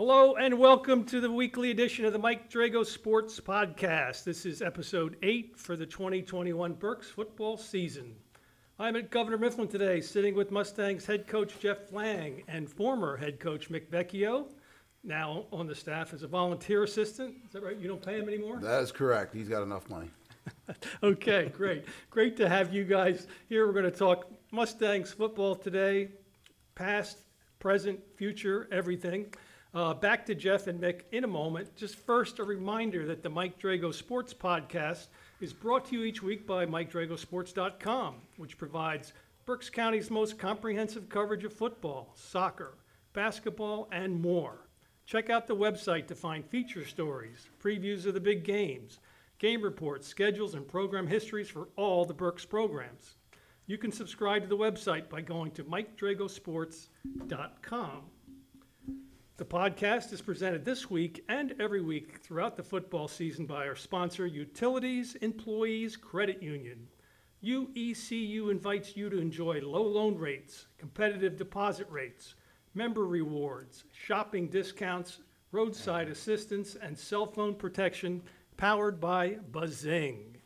Hello and welcome to the weekly edition of the Mike Drago Sports Podcast. This is episode eight for the 2021 Berks football season. I'm at Governor Mifflin today, sitting with Mustangs head coach Jeff Lang and former head coach Mick Vecchio, now on the staff as a volunteer assistant. Is that right? You don't pay him anymore? That is correct. He's got enough money. Okay, great. Great to have you guys here. We're going to talk Mustangs football today, past, present, future, everything. Uh, back to Jeff and Mick in a moment. Just first, a reminder that the Mike Drago Sports Podcast is brought to you each week by MikeDragoSports.com, which provides Berks County's most comprehensive coverage of football, soccer, basketball, and more. Check out the website to find feature stories, previews of the big games, game reports, schedules, and program histories for all the Berks programs. You can subscribe to the website by going to MikeDragoSports.com. The podcast is presented this week and every week throughout the football season by our sponsor, Utilities Employees Credit Union. UECU invites you to enjoy low loan rates, competitive deposit rates, member rewards, shopping discounts, roadside assistance, and cell phone protection powered by Buzzing.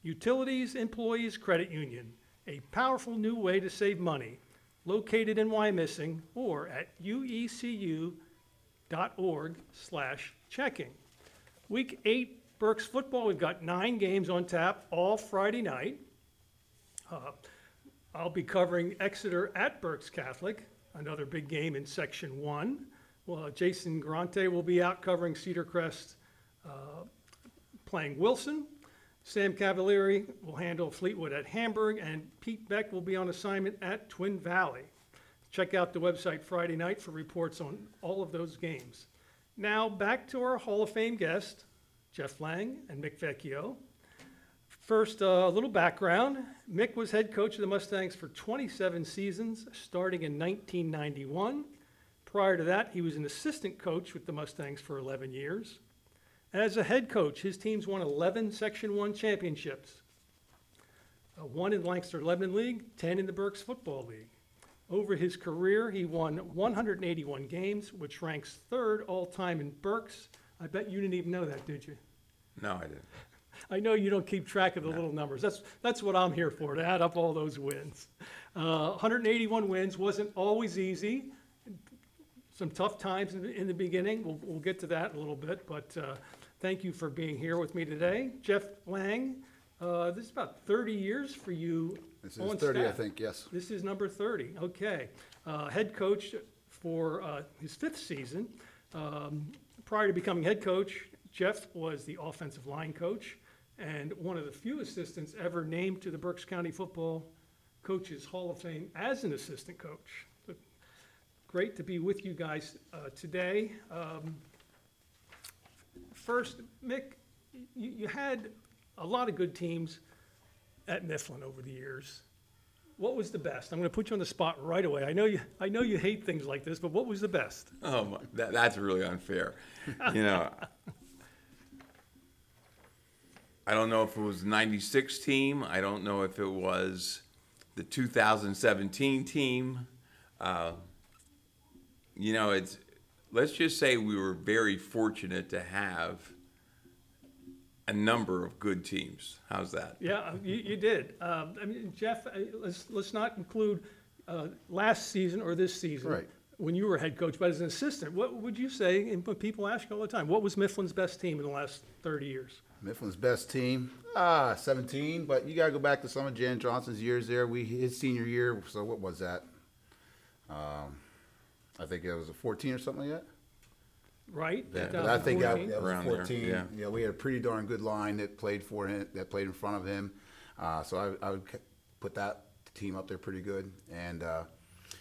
Utilities Employees Credit Union, a powerful new way to save money, located in Wyomissing or at uecu.org slash checking. Week eight, Berks football, we've got nine games on tap all Friday night. Uh, I'll be covering Exeter at Berks Catholic, another big game in Section 1. Well, Jason Garante will be out covering Cedar Crest uh, playing Wilson. Sam Cavalieri will handle Fleetwood at Hamburg, and Pete Beck will be on assignment at Twin Valley. Check out the website Friday night for reports on all of those games. Now, back to our Hall of Fame guest, Jeff Lang and Mick Vecchio. First, uh, a little background. Mick was head coach of the Mustangs for 27 seasons, starting in 1991. Prior to that, he was an assistant coach with the Mustangs for 11 years. As a head coach, his teams won 11 Section 1 championships, uh, one in Lancaster Lebanon League, 10 in the Berks Football League. Over his career, he won 181 games, which ranks third all time in Berks. I bet you didn't even know that, did you? No, I didn't. I know you don't keep track of the little numbers. That's, that's what I'm here for, to add up all those wins. Uh, 181 wins wasn't always easy. Some tough times in the, in the beginning. We'll, we'll get to that in a little bit, but uh, thank you for being here with me today. Jeff Lang, uh, this is about 30 years for you This is on 30, I staff. think, yes. This is number 30, okay. Uh, Head coach for uh, his fifth season. Um, Prior to becoming head coach, Jeff was the offensive line coach and one of the few assistants ever named to the Berks County Football Coaches Hall of Fame as an assistant coach. So Great to be with you guys uh, today. Um, First, Mick, you, you had a lot of good teams at Mifflin over the years. What was the best? I'm going to put you on the spot right away. I know you. I know you hate things like this, but what was the best? Oh, my, that, that's really unfair. You know, I don't know if it was the 96 team. I don't know if it was the 2017 team. Uh, you know, it's, let's just say we were very fortunate to have a number of good teams. How's that? Yeah, you, you did. Um, I mean, Jeff, uh, let's let's not include uh, last season or this season. Right. When you were head coach, but as an assistant, what would you say? And what people ask you all the time, what was Mifflin's best team in the last 30 years? Mifflin's best team, ah, 17, but you got to go back to some of Jan Johnson's years there. We His senior year, so what was that? Um, I think it was a 14 or something like that. Right. Yeah, but I think that, 2014? that was Around there, 14. yeah. we had a pretty darn good line that played for him, that played in front of him. Uh, so I, I would c- put that team up there pretty good. And uh,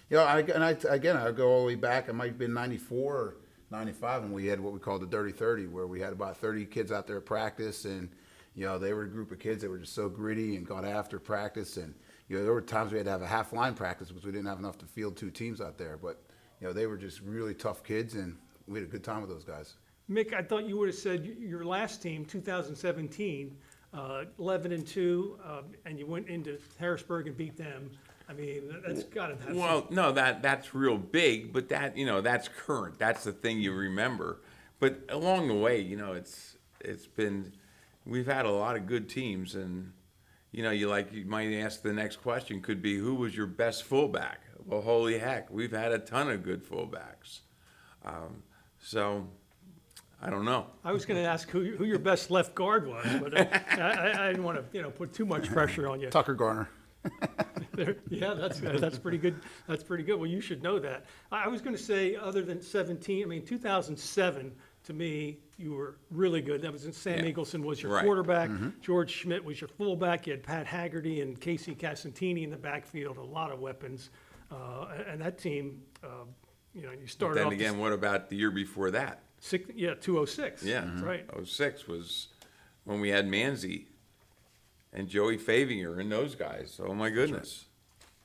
you know, I, and I again, I go all the way back. It might have been '94 or '95 when we had what we called the Dirty 30, where we had about 30 kids out there at practice, and you know, they were a group of kids that were just so gritty and got after practice. And you know, there were times we had to have a half line practice because we didn't have enough to field two teams out there. But you know, they were just really tough kids, and we had a good time with those guys. Mick, I thought you would have said y- your last team, 2017, uh, 11 and 2, uh, and you went into Harrisburg and beat them. I mean, that- that's gotta have. some- Well, no, that that's real big, but that you know that's current. That's the thing you remember. But along the way, you know, it's it's been we've had a lot of good teams, and you know, you like you might ask the next question could be who was your best fullback? Well, holy heck, we've had a ton of good fullbacks. Um, so I don't know. I was gonna ask who, who your best left guard was, but uh, I, I, I didn't wanna, you know, put too much pressure on you. Tucker Garner. There- Yeah, that's, that's pretty good, that's pretty good. Well, you should know that. I, I was gonna say, other than seventeen, I mean, two thousand seven, to me, you were really good. That was, in Sam Yeah. Eagleson was your Right. quarterback, George Schmidt was your fullback, you had Pat Haggerty and Casey Casentini in the backfield, a lot of weapons. Uh, and- and that team, uh, you know, you started Then off. again, what about the year before that? Six, yeah, two oh six. Yeah, Right. Oh six was when we had Manzi and Joey Favinger and those guys. Oh my goodness.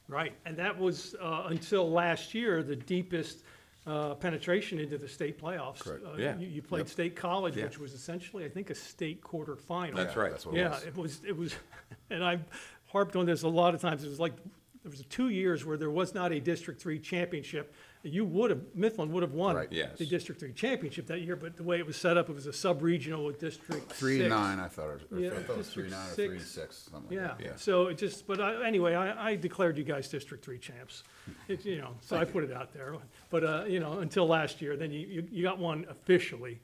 Right, and that was, uh, until last year, the deepest uh, penetration into the state playoffs. Correct. Uh, Yeah. You you played State College, Yeah. which was essentially, I think, a state quarterfinal. That's Yeah, right. That's what it Yeah, was. it was, it was, and I've harped on this a lot of times, it was like, there was two years where there was not a District Three championship. You would have, Mifflin would have won Right. Yes. the District Three championship that year, but the way it was set up, it was a sub-regional with District Three and Six. nine, I thought. Yeah, I thought it was three District nine or three and six. Something Yeah, like that. so it just, but I, anyway, I, I declared you guys District Three champs. It, you know, so I put it out there. But, uh, you know, until last year, then you, you, you got one officially.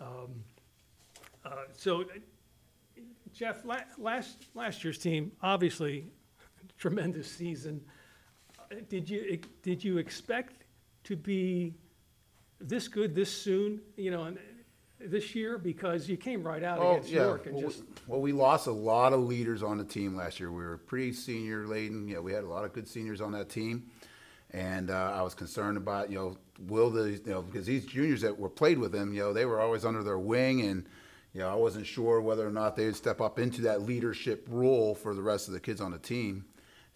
Um, uh, So, uh, Jeff, la- last, last year's team, obviously tremendous season. Uh, Did you, did you expect to be this good this soon, you know, and this year? Because you came right out Oh, against yeah. York and Well, just, Well, we lost a lot of leaders on the team last year. We were pretty senior laden. Yeah, we had a lot of good seniors on that team. And uh, I was concerned about, you know, will the, you know, because these juniors that were played with them you know, they were always under their wing. And, you know, I wasn't sure whether or not they'd step up into that leadership role for the rest of the kids on the team.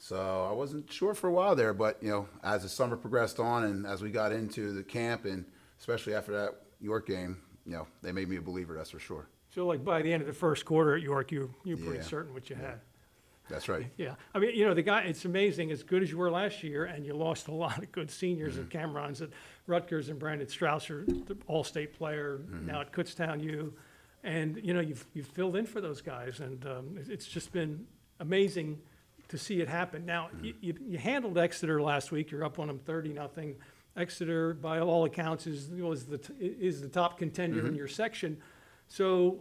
So I wasn't sure for a while there. But, you know, as the summer progressed on and as we got into the camp and especially after that York game, you know, they made me a believer, that's for sure. so like by the end of the first quarter at York, you, you're pretty Yeah. certain what you had. That's right. Yeah, I mean, you know, the guy, it's amazing, as good as you were last year, and you lost a lot of good seniors and Camerons at Rutgers and Brandon Strausser, the all-state player, now at Kutztown U. And, you know, you've, you've filled in for those guys, and um, it's just been amazing to see it happen. Now, you, you you handled Exeter last week, you're up on them thirty, nothing. Exeter, by all accounts, is, was the, t- is the top contender in mm-hmm. your section. So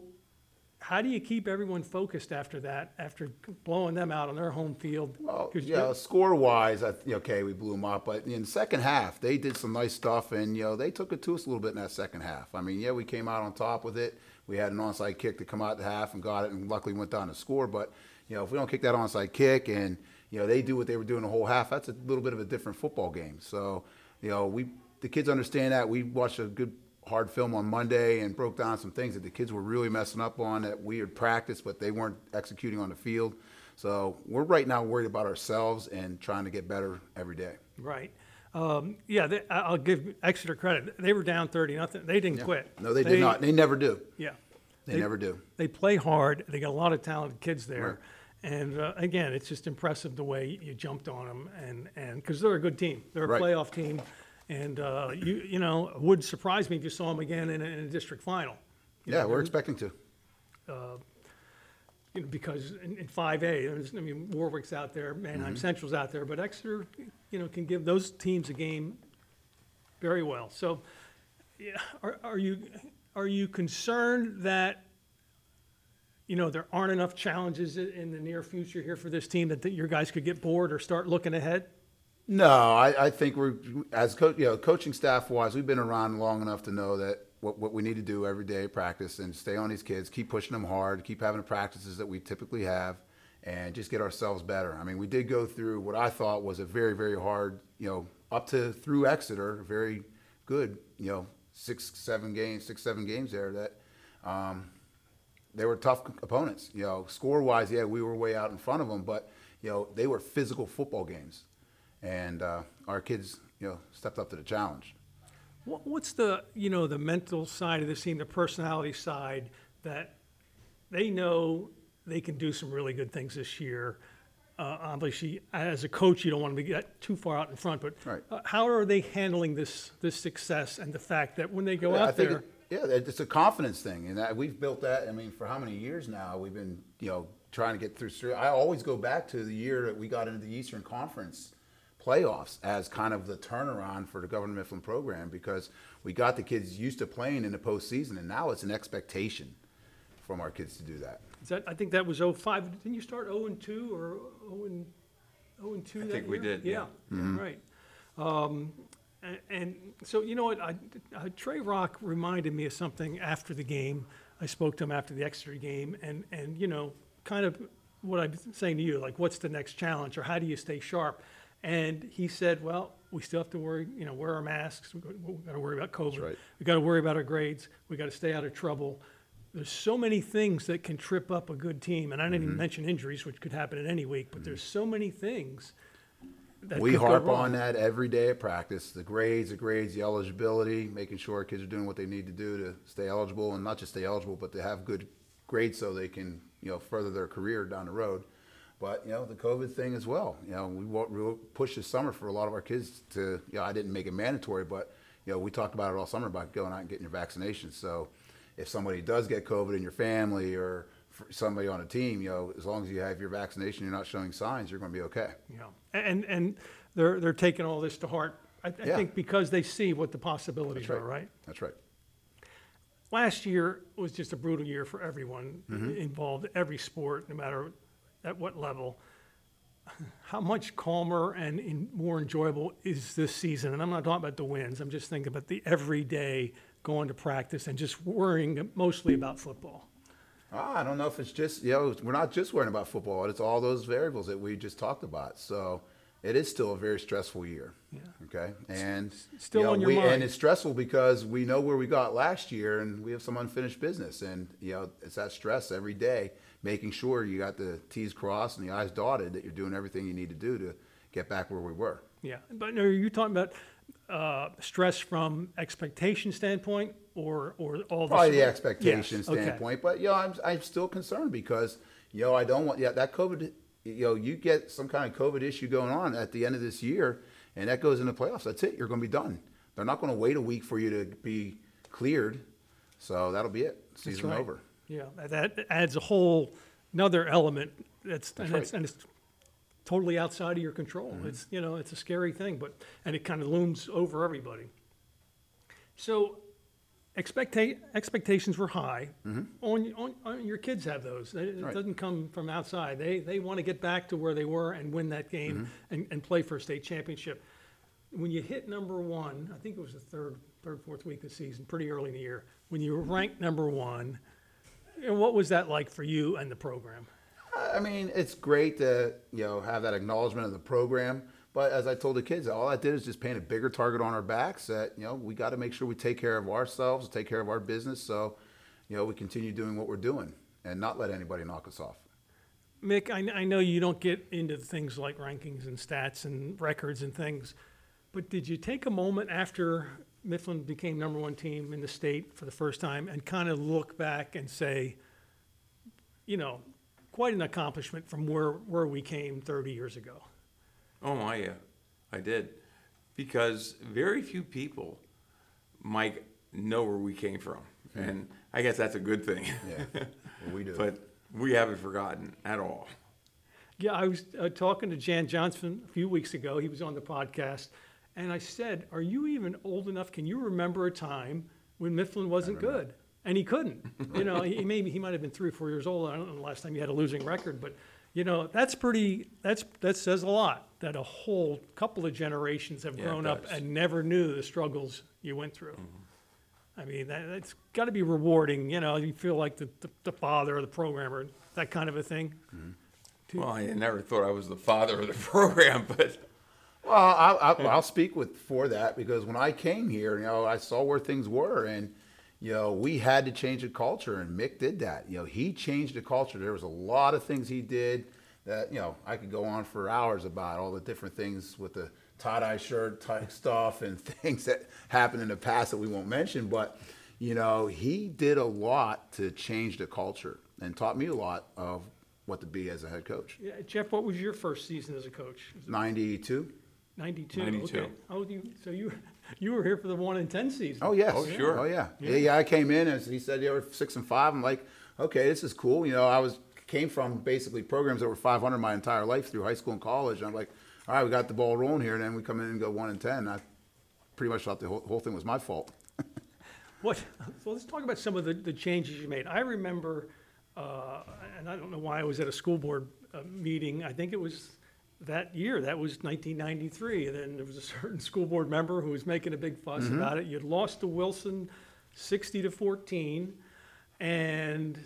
how do you keep everyone focused after that, after blowing them out on their home field? Well, 'Cause yeah, score wise, I, th- okay, we blew them up, but in the second half, they did some nice stuff, and you know they took it to us a little bit in that second half. I mean, yeah, we came out on top with it. We had an onside kick to come out the half and got it, and luckily went down to score. But you know, if we don't kick that onside kick, and you know they do what they were doing the whole half, that's a little bit of a different football game. So you know, we the kids understand that. We watched a good hard film on Monday and broke down some things that the kids were really messing up on that we had practiced, but they weren't executing on the field. So we're right now worried about ourselves and trying to get better every day. Right. Um, yeah, they, I'll give Exeter credit. They were down thirty, nothing. They didn't quit. No, they did not. They never do. Yeah. They, never do. They play hard. They got a lot of talented kids Right. And uh, again, it's just impressive the way you jumped on them, and and because they're a good team, they're a Right. playoff team, and uh, you you know it would surprise me if you saw them again in a, in a district final. You Yeah, know, we're expecting to. you know, because in, in 5A, there's, I mean, Warwick's out there, Manheim Central's out there, but Exeter, you know, can give those teams a game very well. So, yeah, are, are you, are you concerned that, you know, there aren't enough challenges in the near future here for this team that, that your guys could get bored or start looking ahead? No, I, I think we're as co- you know, coaching staff wise, we've been around long enough to know that what, what we need to do every day practice and stay on these kids, keep pushing them hard, keep having the practices that we typically have, and just get ourselves better. I mean, we did go through what I thought was a very very hard, you know, up to through Exeter, very good, you know, six seven games, six seven games there that. Um, they were tough opponents. You know, score wise, yeah, we were way out in front of them, but you know, they were physical football games, and uh, our kids, you know, stepped up to the challenge. What's the, you know, the mental side of this team, the personality side, that they know they can do some really good things this year, uh, obviously, as a coach, you don't want to get too far out in front, but Right. uh, how are they handling this, this success and the fact that when they go Yeah, out there? it- yeah, it's a confidence thing, and that, we've built that. I mean, for how many years now? We've been, you know, trying to get through. through- I always go back to the year that we got into the Eastern Conference playoffs as kind of the turnaround for the Governor Mifflin program because we got the kids used to playing in the postseason, and now it's an expectation from our kids to do that. Is that, I think that was 05. didn't you start 0 and 2 or 0 and, 0 and 2 that think we did, yeah. Yeah, right. Um, And so, you know what, I, uh, Trey Rock reminded me of something after the game. I spoke to him after the Exeter game, and, and, you know, kind of what I'm saying to you, like, what's the next challenge, or how do you stay sharp? And he said, well, we still have to worry, you know, wear our masks, we've got to worry about COVID. right. We got to worry about our grades, We've got to stay out of trouble. There's so many things that can trip up a good team, and I didn't Mm-hmm. even mention injuries, which could happen in any week, but there's so many things that we harp on that every day at practice. The grades the grades the eligibility making sure our kids are doing what they need to do to stay eligible and not just stay eligible but to have good grades so they can you know further their career down the road. But you know the covid thing as well. You know we, we pushed this summer for a lot of our kids to you know i didn't make it mandatory but you know we talked about it all summer about going out and getting your vaccinations so if somebody does get covid in your family or somebody on a team you know as long as you have your vaccination you're not showing signs you're going to be okay Yeah, and, and they're, they're taking all this to heart, I, I Yeah. think because they see what the possibilities That's are, right. right? that's right Last year was just a brutal year for everyone Mm-hmm. involved, every sport, no matter at what level. How much calmer and in, more enjoyable is this season? And I'm not talking about the wins. I'm just thinking about the everyday going to practice and just worrying mostly about football. Ah, I don't know if it's just, you know, we're not just worrying about football. It's all those variables that we just talked about. So it is still a very stressful year. Yeah. Okay. And Still you know, on your we, mind. And it's stressful because we know where we got last year and we have some unfinished business. And, you know, it's that stress every day, making sure you got the T's crossed and the I's dotted that you're doing everything you need to do to get back where we were. Yeah, but are you talking about uh, stress from expectation standpoint or, or all the? Probably the Yes, expectation okay. standpoint, but you know, I'm I'm still concerned because you know I don't want yeah that COVID you know you get some kind of COVID issue going on at the end of this year and that goes into playoffs. That's it. You're going to be done. They're not going to wait a week for you to be cleared, so that'll be it. Season right. over. Yeah, that adds a whole, another element that's, and right. it's, and it's totally outside of your control. Mm-hmm. It's, you know, it's a scary thing, but, and it kind of looms over everybody. So expecta- expectations were high. On, on, on, your kids have those. It it Mm-hmm. Right. doesn't come from outside. They, they want to get back to where they were and win that game Mm-hmm. and, and play for a state championship. When you hit number one, I think it was the third, third, fourth week of the season, pretty early in the year, when you were ranked number one, and what was that like for you and the program? I mean, it's great to you know have that acknowledgement of the program, but as I told the kids, all I did is just paint a bigger target on our backs. That you know we got to make sure we take care of ourselves, take care of our business, so you know we continue doing what we're doing and not let anybody knock us off. Mick, I, I know you don't get into things like rankings and stats and records and things, but did you take a moment after Mifflin became number one team in the state for the first time and kind of look back and say, you know, quite an accomplishment from where, where we came 30 years ago? Oh my, yeah, I did, because very few people, Mike, know where we came from, and I guess that's a good thing. Yeah, well, we do. but we haven't forgotten at all. Yeah, I was uh, talking to Jan Johnson a few weeks ago. He was on the podcast, and I said, "Are you even old enough? Can you remember a time when Mifflin wasn't good?" And he couldn't. You know, he maybe he might have been three or four years old. I don't know the last time he had a losing record, but you know, that's pretty. That's that says a lot. That a whole couple of generations have Yeah, grown up and never knew the struggles you went through. Mm-hmm. I mean, that, that's got to be rewarding. You know, you feel like the, the, the father or the programmer, that kind of a thing. Mm-hmm. Well, I never thought I was the father of the program, but Well, I, I, I'll speak with for that because when I came here, you know, I saw where things were, and you know, we had to change the culture, and Mick did that. You know, he changed the culture. There was a lot of things he did that you know I could go on for hours about all the different things with the tie dye shirt type stuff and things that happened in the past that we won't mention, but you know, he did a lot to change the culture and taught me a lot of what to be as a head coach. Yeah, Jeff, what was your first season as a coach? Ninety-two. Ninety-two. 92. Okay. Oh, you, so you, you were here for the one and ten season? Oh yes. Oh, sure. Oh yeah. yeah. Yeah, I came in and he said they were six and five. I'm like, okay, this is cool. You know, I was came from basically programs that were 500 my entire life through high school and college. And I'm like, all right, we got the ball rolling here. And then we come in and go one and ten. I pretty much thought the whole, whole thing was my fault. What, so let's talk about some of the, the changes you made. I remember, uh, and I don't know why I was at a school board uh, meeting, I think it was that year, that was nineteen ninety-three, and then there was a certain school board member who was making a big fuss mm-hmm. about it. You'd lost to Wilson sixty to fourteen, and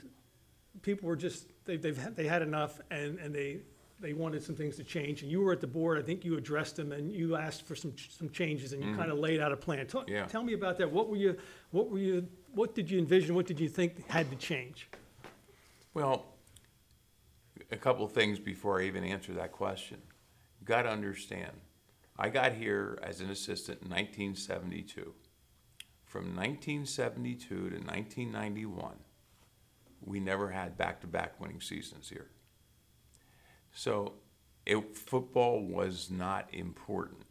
people were just, they, they've, had- they had enough, and, and they, they wanted some things to change, and you were at the board, I think you addressed them, and you asked for some, ch- some changes, and you mm-hmm. kind of laid out a plan. Talk- Yeah. Tell me about that, what were you, what were you, what did you envision, what did you think had to change? Well, a couple of things before I even answer that question. Got to understand, I got here as an assistant in 1972. From 1972 to 1991, we never had back-to-back winning seasons here. So, it, football was not important,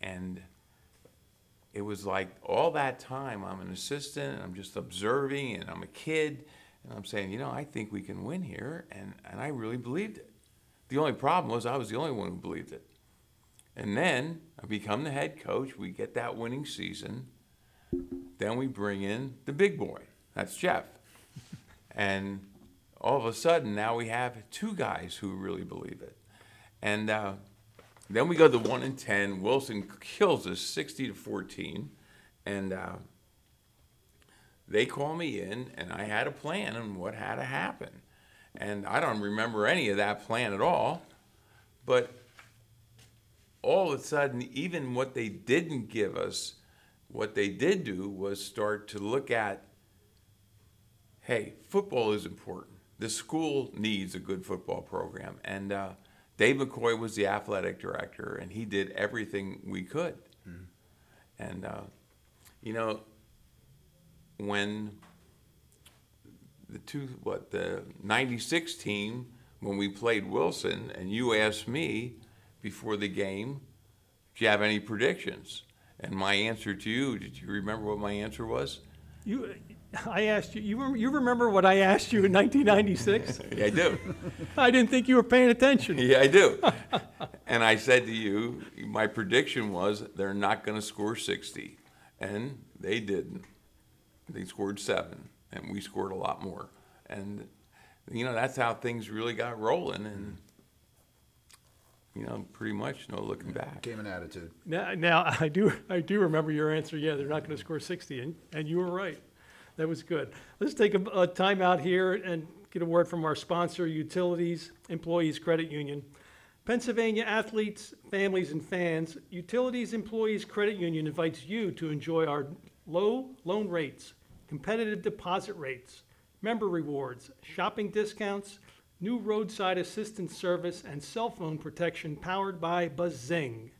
and it was like all that time I'm an assistant and I'm just observing and I'm a kid and I'm saying, you know, I think we can win here and, and I really believed it. The only problem was I was the only one who believed it. And then I become the head coach, we get that winning season, then we bring in the big boy. That's Jeff. and all of a sudden now we have two guys who really believe it. And uh, then we go to one and ten. Wilson kills us sixty to fourteen, and uh, they call me in, and I had a plan on what had to happen, and I don't remember any of that plan at all, but all of a sudden, even what they didn't give us, what they did do was start to look at hey, football is important. The school needs a good football program. And uh, Dave McCoy was the athletic director, and he did everything we could. And, uh, you know, when the two, what, the 96 team, when we played Wilson, and you asked me before the game, do you have any predictions? And my answer to you, did you remember what my answer was? You, I asked you, you, you remember what I asked you in nineteen ninety-six? Yeah, I do. I didn't think you were paying attention. Yeah, I do. and I said to you, my prediction was they're not going to score 60. And they didn't. They scored seven, and we scored a lot more. And, you know, that's how things really got rolling. And, you know, pretty much no looking back. Came an attitude. Now, now, I do, I do remember your answer, yeah, they're not gonna score sixty, and, and you were right. That was good. Let's take a, a time out here and get a word from our sponsor, Utilities Employees Credit Union. Pennsylvania athletes, families, and fans, Utilities Employees Credit Union invites you to enjoy our low loan rates, competitive deposit rates, member rewards, shopping discounts, new roadside assistance service, and cell phone protection powered by Buzzing.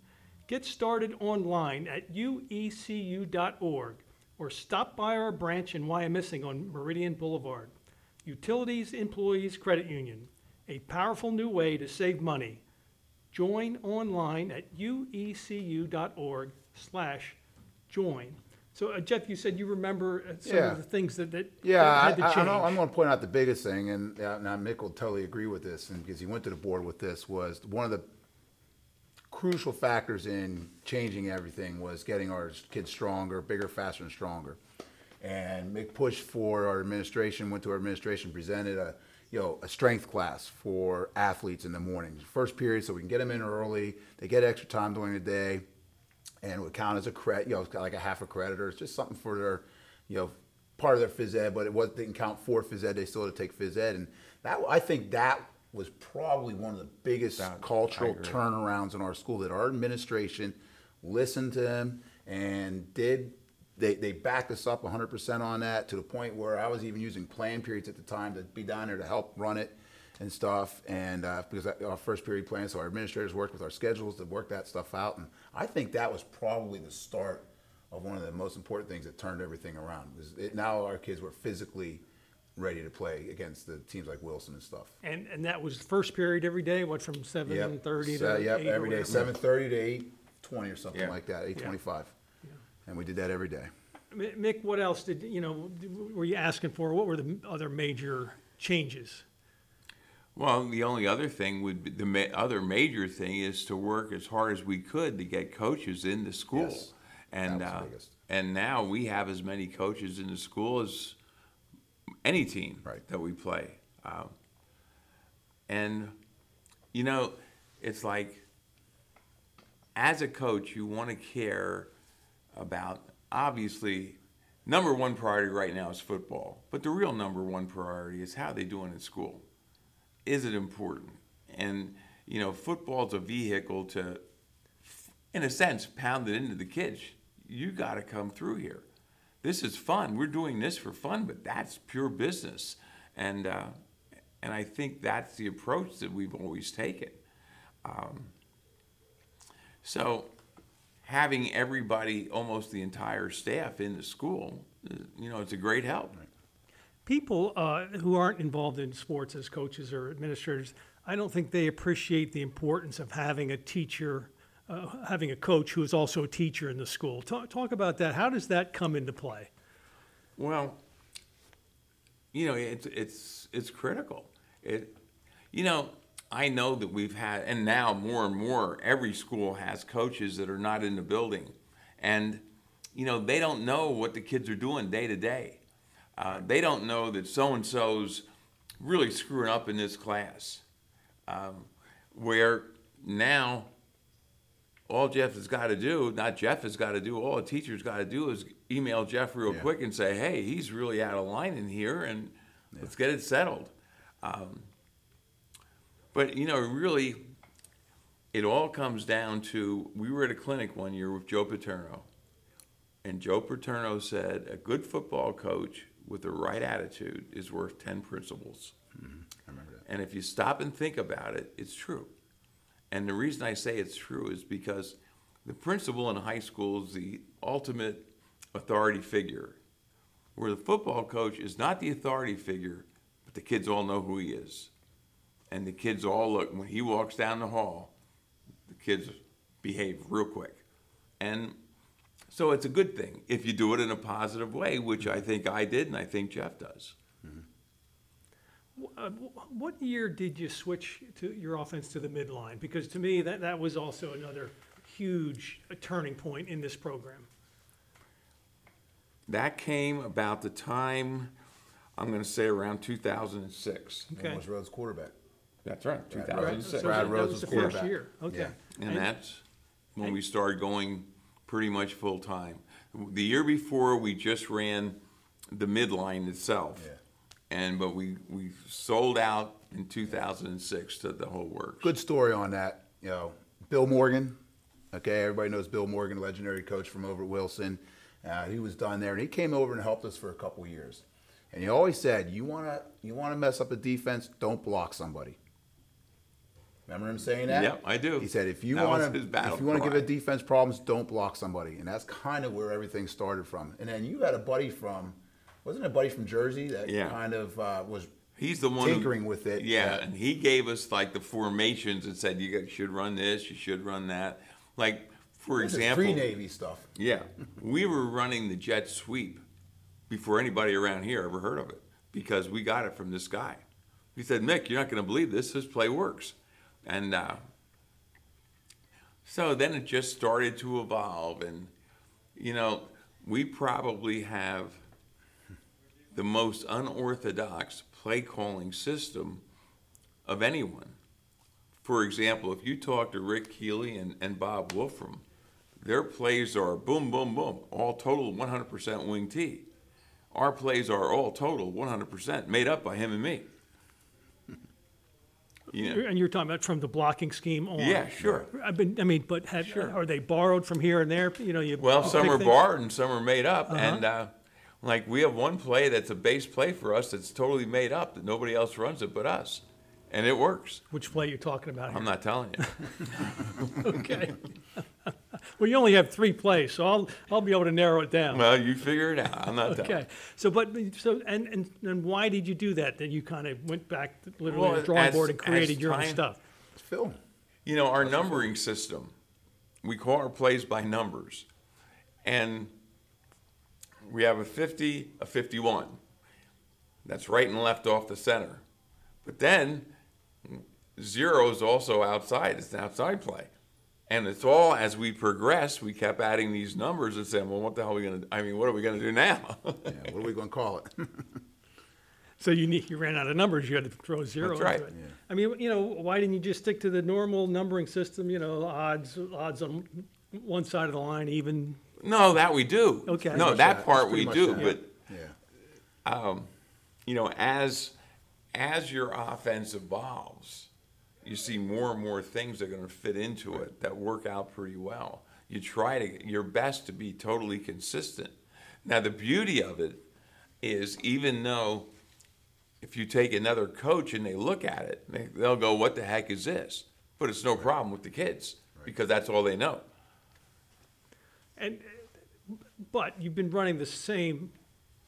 Get started online at uecu.org or stop by our branch in Wyomissing on Meridian Boulevard. Utilities Employees Credit Union, a powerful new way to save money. Join online at uecu.org slash join. So uh, Jeff, you said you remember uh, some Yeah. of the things that, that Yeah, that had to I, change. I'm, I'm going to point out the biggest thing, and uh, now Mick will totally agree with this, and because he went to the board with this, was one of the crucial factors in changing everything was getting our kids stronger, bigger, faster, and stronger. And Mick pushed for our administration, went to our administration, presented a you know a strength class for athletes in the morning, first period, so we can get them in early. They get extra time during the day and would count as a credit, you know, it's like a half a credit or it's just something for their, you know, part of their phys ed, but it was didn't count for phys ed. They still had to take phys ed, and that I think that was probably one of the biggest That- cultural turnarounds in our school that our administration listened to them and did. They, they backed us up 100% on that to the point where I was even using plan periods at the time to be down there to help run it and stuff. And uh, because I- our first period plan, so our administrators worked with our schedules to work that stuff out. And I think that was probably the start of one of the most important things that turned everything around. Was it, now our kids were physically ready to play against the teams like Wilson and stuff. And, and that was the first period every day, what, from seven thirty So, to yep, eight or every day, whatever? seven thirty to eight twenty or something Yeah. like that, eight twenty-five. And we did that every day. Mick, what else did, you know, were you asking for? What were the other major changes? Well, the only other thing would be, the ma- other major thing is to work as hard as we could to get coaches in the school. Yes, And, that was the uh, and now we have as many coaches in the school as any team Right. that we play. Um, and, you know, it's like, as a coach, you want to care about, obviously, number one priority right now is football. But the real number one priority is how they doing in school is it important? And you know, football's a vehicle to, in a sense, pound it into the kids. You got to come through here. This is fun. We're doing this for fun, but that's pure business. And uh, and I think that's the approach that we've always taken. Um, so, having everybody, almost the entire staff in the school, uh, you know, it's a great help. People uh, who aren't involved in sports as coaches or administrators, I don't think they appreciate the importance of having a teacher, uh, having a coach who is also a teacher in the school. Talk, talk about that. How does that come into play? Well, you know, it's it's it's critical. It, you know, I know that we've had, and now more and more, every school has coaches that are not in the building, and you know they don't know what the kids are doing day to day. Uh, they don't know that so and so's really screwing up in this class, um, where now all Jeff has got to do, not Jeff has got to do, all a teacher's got to do is email Jeff real Yeah. quick and say, hey, he's really out of line in here and let's get it settled. Um, but, you know, really, it all comes down to we were at a clinic one year with Joe Paterno. And Joe Paterno said, a good football coach with the right attitude is worth 10 principals. Mm-hmm. I remember that. And if you stop and think about it, it's true. And the reason I say it's true is because the principal in high school is the ultimate authority figure, where the football coach is not the authority figure, but the kids all know who he is. And the kids all look, when he walks down the hall, the kids behave real quick. And so it's a good thing if you do it in a positive way, which I think I did and I think Jeff does. Uh, wh- What year did you switch to your offense to the midline? Because to me, that, that was also another huge uh, turning point in this program. That came about the time, I'm going to say around 2006. Okay. And was Rhodes quarterback. That's right, Brad 2006. So Brad that Rhodes was was the first quarterback. year, okay. Yeah. And that's when we started going pretty much full time. The year before, we just ran the midline itself. Yeah. And, but we, we sold out in 2006 to the whole works. Good story on that. You know, Bill Morgan. Okay, everybody knows Bill Morgan, legendary coach from over at Wilson. Uh, he was done there, and he came over and helped us for a couple years. And he always said, "You want to you want to mess up a defense? Don't block somebody." Remember him saying that? Yep, I do. He said, "If you want to if you want to give a defense problems, don't block somebody." And that's kind of where everything started from. And then you had a buddy from, wasn't it a buddy from Jersey that Yeah. kind of uh, was He's the one who- tinkering with it. Yeah, uh, and he gave us like the formations and said, you should run this, you should run that. Like, for example. pre-Navy stuff. Yeah, we were running the jet sweep before anybody around here ever heard of it because we got it from this guy. He said, "Mick, you're not going to believe this. This play works," and uh, so then it just started to evolve, and you know, we probably have the most unorthodox play calling system of anyone. For example, if you talk to Rick Keeley and, and Bob Wolfram, their plays are boom, boom, boom, all total 100% wing T. Our plays are all total 100% made up by him and me. You know, And you're talking about from the blocking scheme on? yeah, sure. I've been, I mean, but have, Sure. are they borrowed from here and there? You know, you. Well, you some are things- borrowed and some are made up. And uh, like we have one play that's a base play for us that's totally made up that nobody else runs it but us. And it works. Which play you talking about here? I'm not telling you. Okay. Well, you only have three plays, so I'll, I'll be able to narrow it down. well, you figure it out. I'm not telling. Okay, so, but, so, and, and, and why did you do that? Then you kind of went back literally Well, to the drawing as- board and created as your own stuff? Phil. You know, our numbering system, we call our plays by numbers. And we have a 50, a 51. That's right and left off the center. But then zero is also outside. It's an outside play. And it's all as we progress, we kept adding these numbers and saying, well, what the hell are we going to I mean, what are we going to do now? Yeah, what are we going to call it? So you need, you ran out of numbers, you had to throw zero That's into right. it. I mean, you know, why didn't you just stick to the normal numbering system, you know, odds, odds on one side of the line, even? no, that we do. Okay. No, that that. part we do. much But Yeah. Um, you know, as as your offense evolves, you see more and more things that are going to fit into it that work out pretty well. You try to your best to be totally consistent. Now, the beauty of it is, even though if you take another coach and they look at it, they, they'll go, "What the heck is this?" But it's no problem with the kids because that's all they know. And, but you've been running the same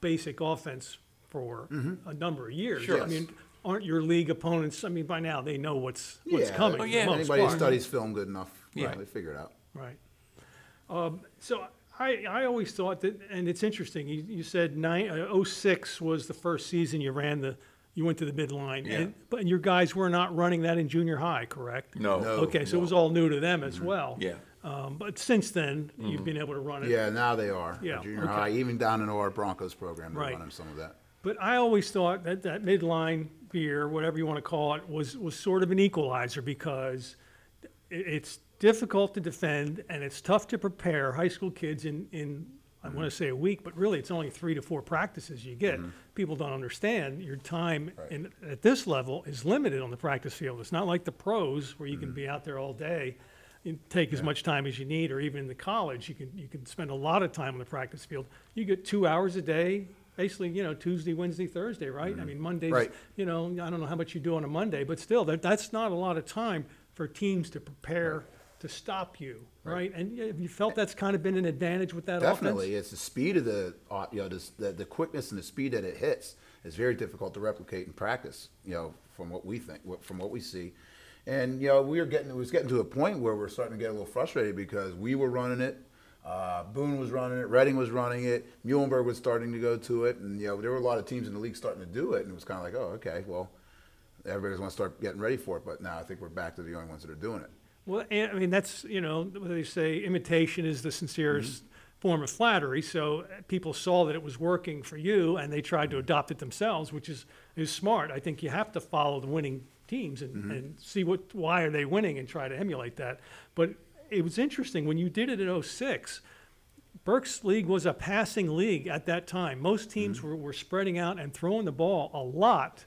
basic offense for mm-hmm. a number of years. Sure. I mean, aren't your league opponents, I mean, by now, they know what's, what's Yeah, coming. Oh, yeah. most Anybody who part. studies film good enough, Yeah. they figure it out. Right. Um, So I, I always thought that, and it's interesting, you, you said nine, uh, 06 was the first season you ran the, you went to the midline. Yeah. and- But your guys were not running that in junior high, correct? No. No. Okay, so it was all new to them as well. Yeah. Um, But since then, you've been able to run it. Yeah, now they are. Yeah, Junior okay. high, even down in our Broncos program, they're Right. running some of that. But I always thought that that midline veer, whatever you want to call it, was, was sort of an equalizer because it's difficult to defend and it's tough to prepare high school kids in, in, I mm-hmm. want to say a week, but really it's only three to four practices you get. Mm-hmm. People don't understand your time in, at this level is limited on the practice field. It's not like the pros where you can be mm-hmm. out there all day and take as much time as you need, or even in the college, you can, you can spend a lot of time on the practice field. You get two hours a day, basically, you know, Tuesday, Wednesday, Thursday, right? I mean, Mondays, Right. you know, I don't know how much you do on a Monday, but still, that, that's not a lot of time for teams to prepare to stop you, right? And have you felt that's kind of been an advantage with that offense? Definitely, it's the speed of the, uh, you know, this, the, the quickness and the speed that it hits is very difficult to replicate in practice. You know, from what we think, what- from what we see, and you know, we were getting, it was getting to a point where we're starting to get a little frustrated because we were running it, uh, Boone was running it, Reading was running it, Muhlenberg was starting to go to it, and you know, there were a lot of teams in the league starting to do it, and it was kind of like, oh, okay, well, everybody's going to start getting ready for it, but now I think we're back to the only ones that are doing it. Well, and, I mean, that's, you know, what they say imitation is the sincerest mm-hmm. form of flattery. So people saw that it was working for you and they tried to mm-hmm. adopt it themselves, which is, is smart. I think you have to follow the winning teams and, mm-hmm. and see what, why are they winning and try to emulate that. But it was interesting when you did it in 06, Berks league was a passing league at that time. Most teams mm-hmm. were, were spreading out and throwing the ball a lot.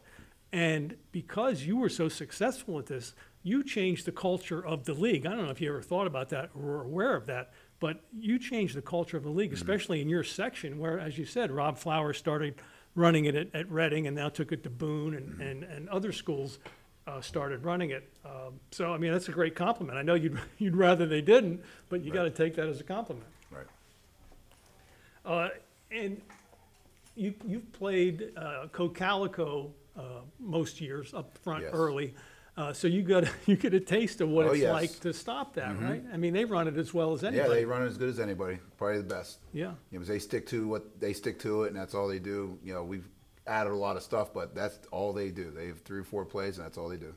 And because you were so successful at this, you changed the culture of the league. I don't know if you ever thought about that or were aware of that, but you changed the culture of the league, mm-hmm. especially in your section where, as you said, Rob Flowers started running it at, at Reading and now took it to Boone and, mm-hmm. and, and other schools uh, started running it. Um, so, I mean, that's a great compliment. I know you'd, you'd rather they didn't, but you got to take that as a compliment. Right. Uh, and you, you've played uh, Cocalico uh, most years up front Yes. early. Uh, so you got you get a taste of what Oh, it's yes. like to stop that, right? I mean, they run it as well as anybody. Yeah, anybody. they run it as good as anybody, probably the best. Yeah. You know, they stick to what they stick to it, and that's all they do. You know, we've added a lot of stuff, but that's all they do. They have three or four plays, and that's all they do.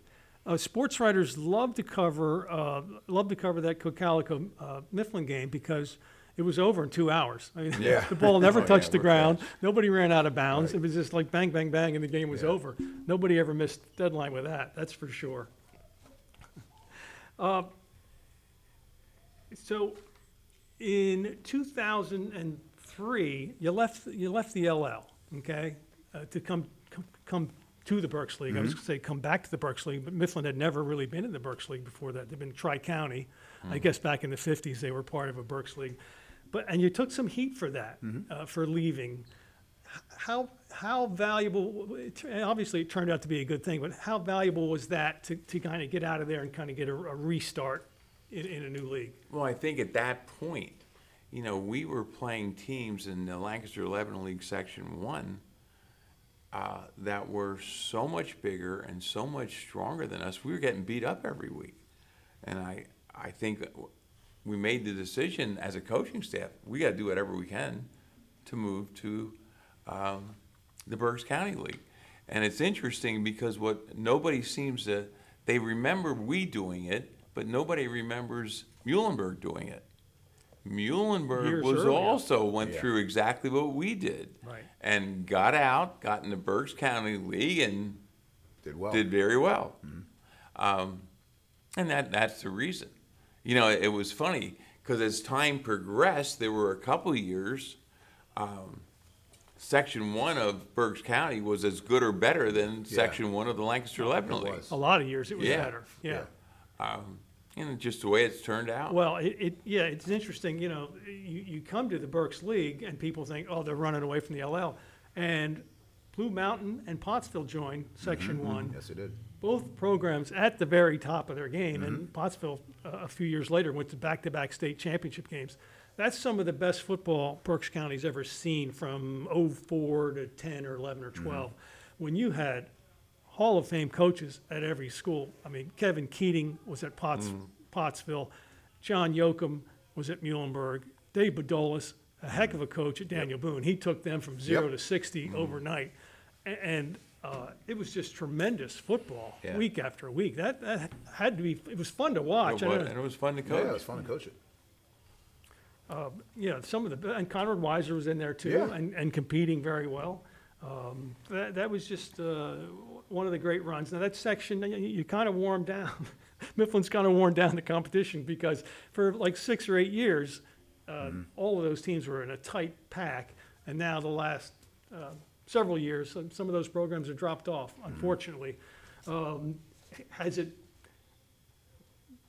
Uh, sports writers love to cover uh, love to cover that Cocalico uh, Mifflin game because it was over in two hours. I mean, Yeah. the ball never Oh, yeah, touched the ground. fast. Nobody ran out of bounds. Right. It was just like bang, bang, bang, and the game was Yeah. over. Nobody ever missed deadline with that. That's for sure. Uh, so, in 2003, you left you left the LL, okay, uh, to come come, come to the Berks League. I was going to say come back to the Berks League, but Mifflin had never really been in the Berks League before that. They've been Tri County. I guess back in the 50s they were part of a Berks League, but and you took some heat for that, uh, for leaving. how, how valuable, it tur- obviously it turned out to be a good thing, but how valuable was that to, to kind of get out of there and kind of get a, a restart in, in a new league? Well, I think at that point, you know, we were playing teams in the Lancaster Lebanon League Section 1 uh, that were so much bigger and so much stronger than us. We were getting beat up every week. And I, I think we made the decision as a coaching staff, we got to do whatever we can to move to um, the Berks County League. And it's interesting because what nobody seems to, they remember we doing it, but nobody remembers Muhlenberg doing it. Muhlenberg Years was earlier. also went Yeah. through exactly what we did. Right. And got out, got in the Berks County League and Did well. did very well. Um, and that, that's the reason. You know, it, was funny because as time progressed, there were a couple of years, um, Section 1 of Berks County was as good or better than Yeah. Section 1 of the Lancaster Lebanon League. A lot of years it was Yeah. better, yeah. Um, and just the way it's turned out. Well, it, it, yeah, it's interesting, you know, you, you come to the Berks League and people think, oh, they're running away from the LL. And Blue Mountain and Pottsville joined Section mm-hmm. One. Yes, it did. both programs at the very top of their game, and mm-hmm. Pottsville uh, a few years later went to back-to-back state championship games. That's some of the best football Berks County's ever seen from 04 to 10 or 11 or 12. Mm-hmm. When you had Hall of Fame coaches at every school, I mean, Kevin Keating was at Potts, mm. Pottsville, John Yoakum was at Muhlenberg, Dave Bedolis, a heck of a coach at Daniel Boone. He took them from zero Yep. to 60 mm. overnight. And uh, it was just tremendous football, Yeah. week after week. That, that had to be, it was fun to watch. It was, and it was fun to coach. Yeah, coach. it was fun to coach it. Um, you know, some of the, and Conrad Weiser was in there too, Yeah. and, and competing very well. Um, that, that was just uh, one of the great runs. Now, that section, you, you kind of warmed down. Mifflin's kind of worn down the competition because for like six or eight years, uh, Mm-hmm. all of those teams were in a tight pack. And now, the last uh, several years, some, some of those programs have dropped off, Mm-hmm. unfortunately. Um, has it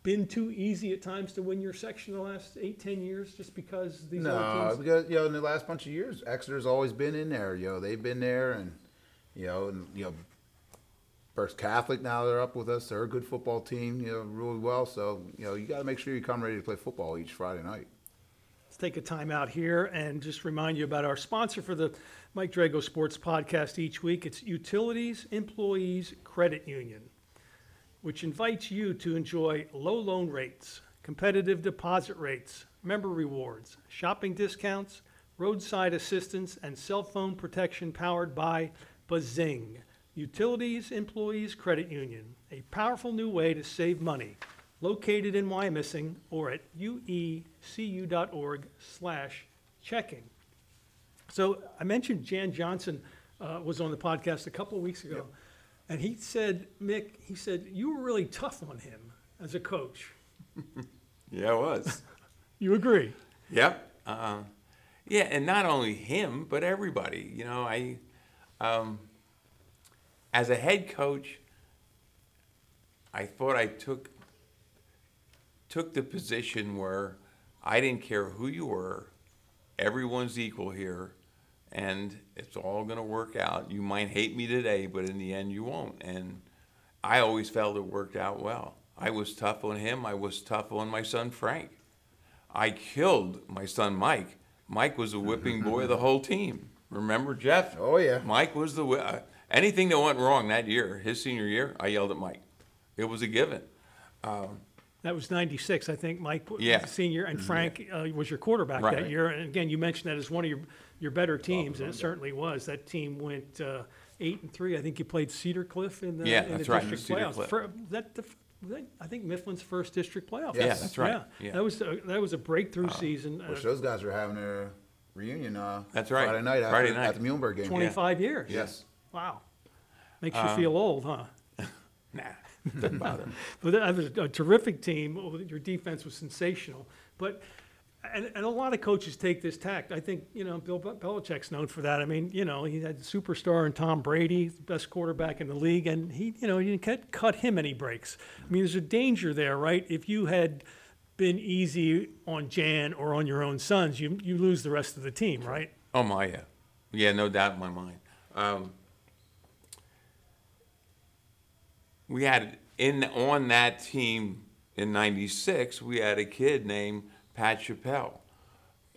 been too easy at times to win your section the last eight, ten years just because these other No, teams? because you know in the last bunch of years, Exeter's always been in there. You know they've been there, and you know, and you know, Berks Catholic now they're up with us. They're a good football team. You know, really well. So you know, you got to make sure you come ready to play football each Friday night. Let's take a time out here and just remind you about our sponsor for the Mike Drago Sports Podcast each week. It's Utilities Employees Credit Union, which invites you to enjoy low loan rates, competitive deposit rates, member rewards, shopping discounts, roadside assistance, and cell phone protection powered by Bazing. Utilities Employees Credit Union, a powerful new way to save money. Located in Wyomissing or at uecu.org slash checking. So I mentioned Jan Johnson uh, was on the podcast a couple of weeks ago, and he said, Mick, he said you were really tough on him as a coach. Yeah, I was. You agree? Yep. Uh, yeah, and not only him, but everybody. You know, I, um, as a head coach, I thought I took took the position where I didn't care who you were, everyone's equal here, and it's all going to work out. You might hate me today, but in the end, you won't. And I always felt it worked out well. I was tough on him. I was tough on my son Frank. I killed my son Mike. Mike was the whipping boy of the whole team. Remember Jeff? Oh, yeah. Mike was the uh, anything that went wrong that year, his senior year. I yelled at Mike. It was a given. Um, That was 96, I think, Mike was Yeah. senior, and Frank uh, was your quarterback that Right. year. And again, you mentioned that as one of your, your better teams, and it certainly was. That team went uh, eight and three. I think you played Cedar Cliff in the, Yeah, in the that's right, district Cedar playoffs. Cliff. For- that the, that- I think Mifflin's first district playoff. Yeah, Yeah, that's right. Yeah, Yeah. that was a, that was a breakthrough season. uh, Which those guys are having their reunion. Uh, That's right. Friday night. Friday after, night. at the Muhlenberg game. 25 years. Yes. Wow. Makes Uh, you feel old, huh? nah, doesn't bother. me. But that was a terrific team. Your defense was sensational. But and, and a lot of coaches take this tact. I think you know Bill Belichick's known for that. I mean, you know, he had superstar in Tom Brady, best quarterback in the league, and he, you know, you didn't cut, cut him any breaks. I mean, there's a danger there, right? If you had been easy on Jan or on your own sons, you you lose the rest of the team, right? Oh my, yeah, Yeah, no doubt in my mind. Um, we had in on that team in '96. We had a kid named Pat Chappelle.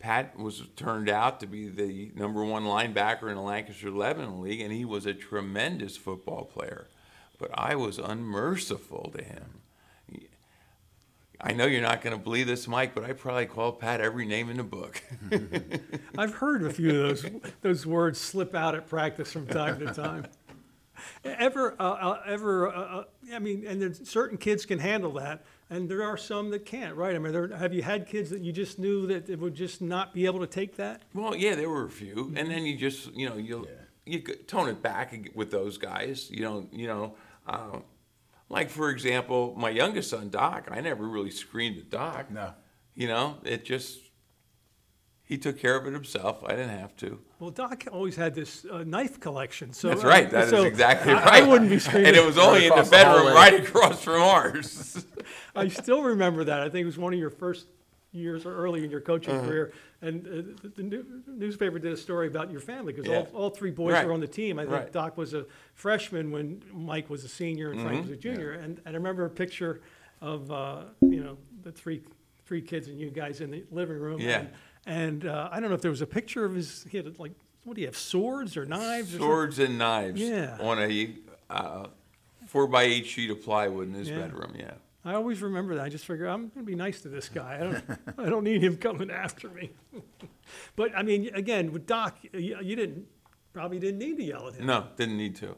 Pat was turned out to be the number one linebacker in the Lancaster Lebanon League, and he was a tremendous football player. But I was unmerciful to him. I know you're not going to believe this, Mike, but I probably called Pat every name in the book. I've heard a few of those, those words slip out at practice from time to time. Ever, uh, uh, ever, uh, uh, I mean, and there's certain kids can handle that, and there are some that can't, right? I mean, there, have you had kids that you just knew that it would just not be able to take that? Well, yeah, there were a few, and then you just you know you you tone it back with those guys. You know, you know, uh, like for example, my youngest son Doc. I never really screamed at Doc. No. You know, it just he took care of it himself. I didn't have to. Well, Doc always had this uh, knife collection, so. That's uh, right. That is so exactly right. I wouldn't be screaming. And it was only in the across the bedroom right across from ours. I still remember that. I think it was one of your first years or early in your coaching Uh-huh. career. And uh, the, the new, newspaper did a story about your family because Yeah. all, all three boys Right. were on the team. I think Right. Doc was a freshman when Mike was a senior and Frank Mm-hmm. was a junior. And, and I remember a picture of, uh, you know, the three, three kids and you guys in the living room. Yeah. And, and uh, I don't know if there was a picture of his, he had like, what do you have, swords or knives? or? Swords and knives. Yeah. On a uh, four by eight sheet of plywood in his Yeah. bedroom. Yeah. I always remember that. I just figure I'm going to be nice to this guy. I don't, I don't need him coming after me. but I mean, again, with Doc, you, you didn't probably didn't need to yell at him. No, didn't need to.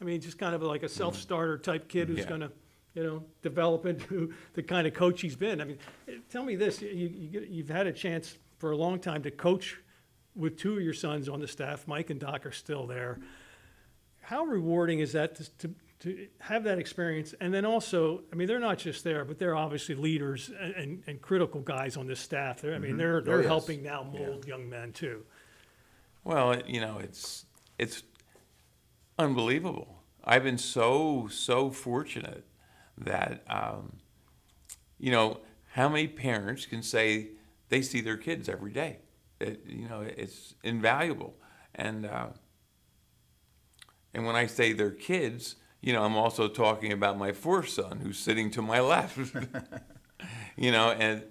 I mean, just kind of like a self-starter type kid who's. Yeah. going to, you know, develop into the kind of coach he's been. I mean, tell me this: you, you get, you've had a chance for a long time to coach with two of your sons on the staff. Mike and Doc are still there. How rewarding is that to, to, to have that experience? And then also, I mean, they're not just there, but they're obviously leaders and, and, and critical guys on this staff. They're, I mean, they're, they're yes. helping now mold young men too. Well, it- you know, it's it's unbelievable. I've been so so fortunate that um, you know how many parents can say they see their kids every day. It, you know, it's invaluable, and uh, and when I say their kids, you know, I'm also talking about my fourth son who's sitting to my left. you know, and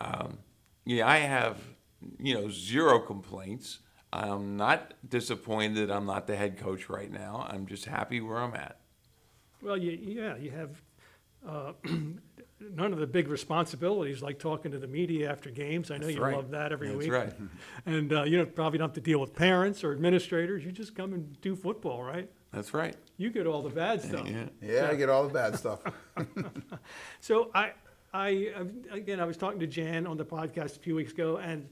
um, yeah, I have you know zero complaints. I'm not disappointed. I'm not the head coach right now. I'm just happy where I'm at. Well, you, yeah, you have uh, none of the big responsibilities like talking to the media after games. I know That's you right. love that every week. That's week. right. And uh, you don't, probably don't have to deal with parents or administrators. You just come and do football, right? That's right. You get all the bad stuff. Yeah. Yeah, I get all the bad stuff. So I, I again, I was talking to Jan on the podcast a few weeks ago, and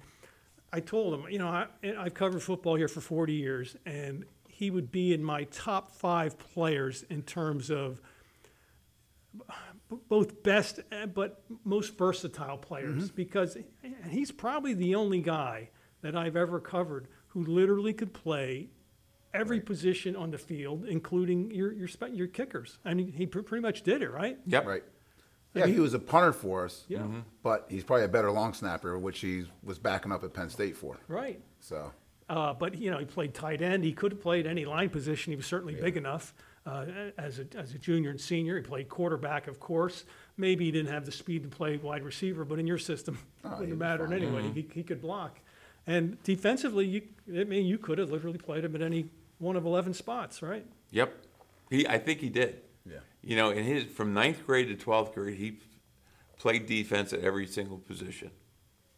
I told him, you know, I, I've covered football here for 40 years, and he would be in my top five players in terms of b- both best uh, but most versatile players because he's probably the only guy that I've ever covered who literally could play every position on the field, including your your your kickers. I mean, he pr- pretty much did it, right? Yep. Right. Yeah, he was a punter for us. Yeah. But he's probably a better long snapper, which he was backing up at Penn State for. Right. So, Uh, but you know, he played tight end. He could have played any line position. He was certainly big enough uh, as a as a junior and senior. He played quarterback, of course. Maybe he didn't have the speed to play wide receiver, but in your system, it he wouldn't matter fine. anyway. He, he could block. And defensively, you I mean, you could have literally played him at any one of eleven spots, right? Yep. He, I think he did. Yeah. You know, in his from ninth grade to twelfth grade, he played defense at every single position.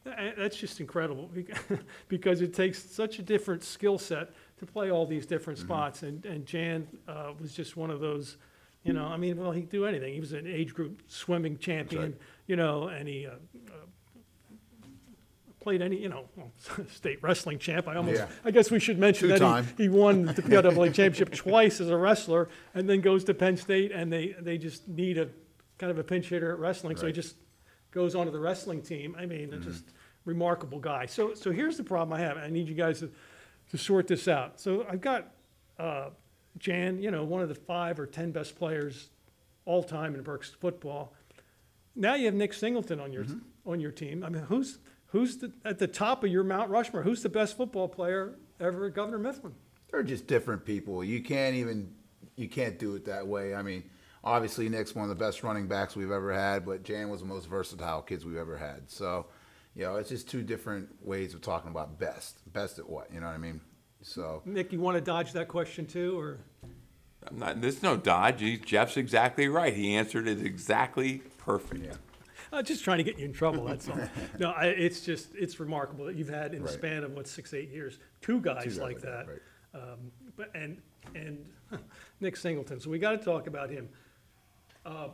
That's just incredible because it takes such a different skill set to play all these different Mm-hmm. spots. And, and Jan uh, was just one of those, you know, I mean, well, he'd do anything. He was an age group swimming champion, you know, and he uh, uh, played any, you know, well, state wrestling champ. I almost, Yeah. I guess we should mention that Two-time. he, he won the PLWA championship twice as a wrestler and then goes to Penn State and they, they just need a kind of a pinch hitter at wrestling. So he Right. just goes onto the wrestling team. I mean, Mm-hmm. just remarkable guy. So, so here's the problem I have. I need you guys to, to sort this out. So I've got uh, Jan, you know, one of the five or ten best players all time in Berks football. Now you have Nick Singleton on your Mm-hmm. on your team. I mean, who's who's the, at the top of your Mount Rushmore? Who's the best football player ever at Governor Mifflin? They're just different people. You can't even you can't do it that way. I mean, obviously Nick's one of the best running backs we've ever had, but Jan was the most versatile kids we've ever had. So, you know, it's just two different ways of talking about best. Best at what? You know what I mean? So Nick, you want to dodge that question too, or? I'm not, there's no dodge. He, Jeff's exactly right. He answered it exactly perfect. yeah. I'm just trying to get you in trouble, that's all. No, I, it's just, it's remarkable that you've had in the Right. span of, what, six, eight years, two guys guys like like that. that, Um, But, and, and Nick Singleton, so we gotta talk about him. Uh,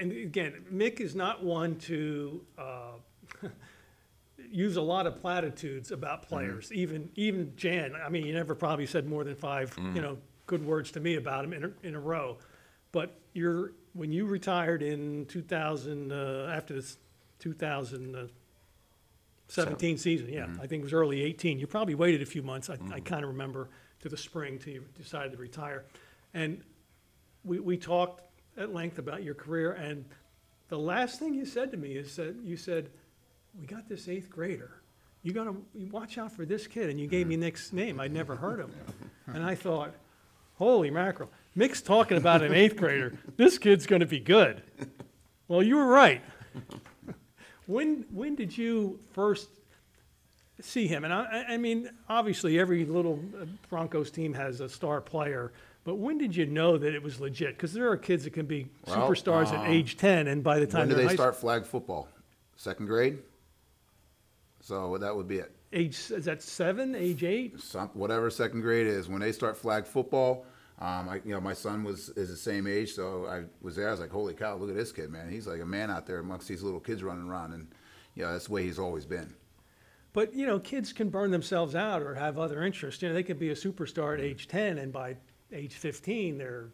And again, Mick is not one to, uh, use a lot of platitudes about mm-hmm. players, even, even Jan. I mean, he never probably said more than five, mm-hmm. you know, good words to me about him in a, in a row. But you're, when you retired in two thousand, uh, after this two thousand uh, seventeen season, yeah, mm-hmm. I think it was early eighteen, you probably waited a few months, I, I kinda remember, to the spring till you decided to retire. And we, we talked at length about your career, and the last thing you said to me is that you said, "We got this eighth grader. You got to watch out for this kid." And you gave me Nick's name. I'd never heard of him, and I thought, "Holy mackerel! Mick's talking about an eighth grader. This kid's going to be good." Well, you were right. When when did you first see him? And I, I- mean, obviously, every little uh, Broncos team has a star player. But when did you know that it was legit? Because there are kids that can be Well, superstars at uh, age 10, and by the time When do they start flag football? Second grade. So that would be it. age is that seven, age eight? some, whatever second grade is, when they start flag football, um, I, you know, my son was is the same age, so I was there. I was like, "Holy cow, look at this kid, man! He's like a man out there amongst these little kids running around." And you know, that's the way he's always been. But you know, kids can burn themselves out or have other interests. You know, they could be a superstar at age 10, and by age 15, they're,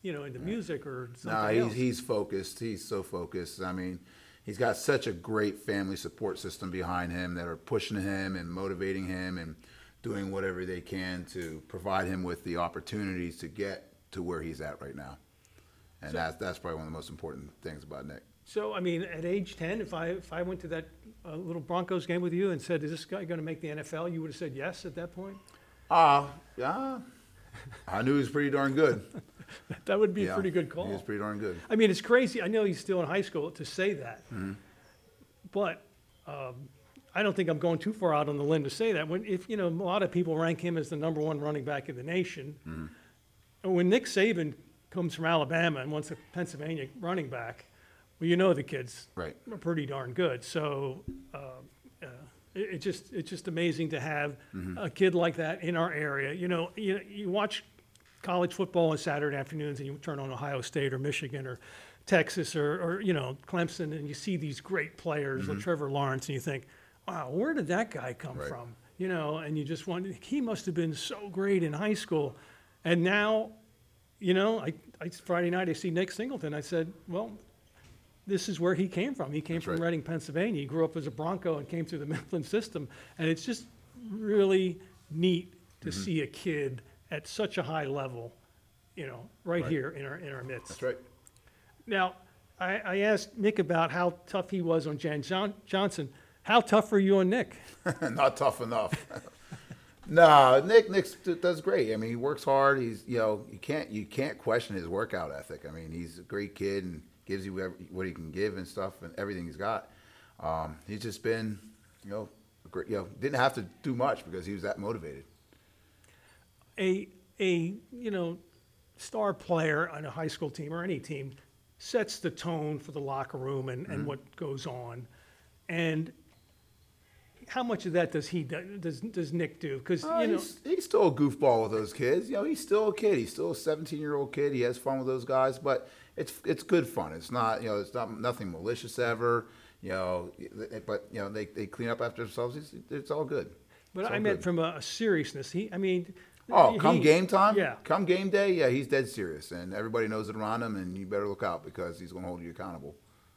you know, into music or No, something he's else. he's focused. He's so focused. I mean, he's got such a great family support system behind him that are pushing him and motivating him and doing whatever they can to provide him with the opportunities to get to where he's at right now. And that's that's probably one of the most important things about Nick. So, I mean, at age 10, if I if I went to that uh, little Broncos game with you and said, "Is this guy going to make the NFL?" You would have said yes at that point. Ah, yeah. I knew he was pretty darn good. That would be a Yeah, pretty good He call. was pretty darn good. I mean, it's crazy. I know he's still in high school to say that, Mm-hmm. but um, I don't think I'm going too far out on the limb to say that. When if you know, a lot of people rank him as the number one running back in the nation. Mm-hmm. And when Nick Saban comes from Alabama and wants a Pennsylvania running back, well, you know the kid's Right. pretty darn good. So um, uh, it, it just it's just amazing to have Mm-hmm. a kid like that in our area. You know, you, you watch college football on Saturday afternoons and you turn on Ohio State or Michigan or Texas or, or you know Clemson and you see these great players like Trevor Lawrence and you think, wow, where did that guy come Mm-hmm. Right. from? You know, and you just wonder he must have been so great in high school, and now, you know, I, I Friday night I see Nick Singleton. I said, well, this is where he came from. He came That's from right. Reading, Pennsylvania. He grew up as a Bronco and came through the Mifflin system. And it's just really neat to Mm-hmm. see a kid at such a high level, you know, right, Right. here in our in our midst. That's right. Now, I, I asked Nick about how tough he was on Jan John, Johnson. How tough are you on Nick? Not tough enough. no, Nick Nick does great. I mean, he works hard. He's you know you can't you can't question his workout ethic. I mean, he's a great kid and gives you whatever- what he can give and stuff and everything he's got. Um, he's just been you know a great you know didn't have to do much because he was that motivated. A a you know star player on a high school team or any team sets the tone for the locker room and, Mm-hmm. and what goes on and how much of that does he do, does does Nick do because Uh, you know he's, he's still a goofball with those kids. You know, he's still a kid. He's still a 17 year old kid. He has fun with those guys, but it's it's good fun. It's not you know it's not nothing malicious ever. You know, but you know they, they clean up after themselves. It's, it's all good. but It's I meant good. from a, a seriousness he I mean Oh, come he- game time? yeah Come game day, yeah, he's dead serious, and everybody knows it around him, and you better look out because he's going to hold you accountable.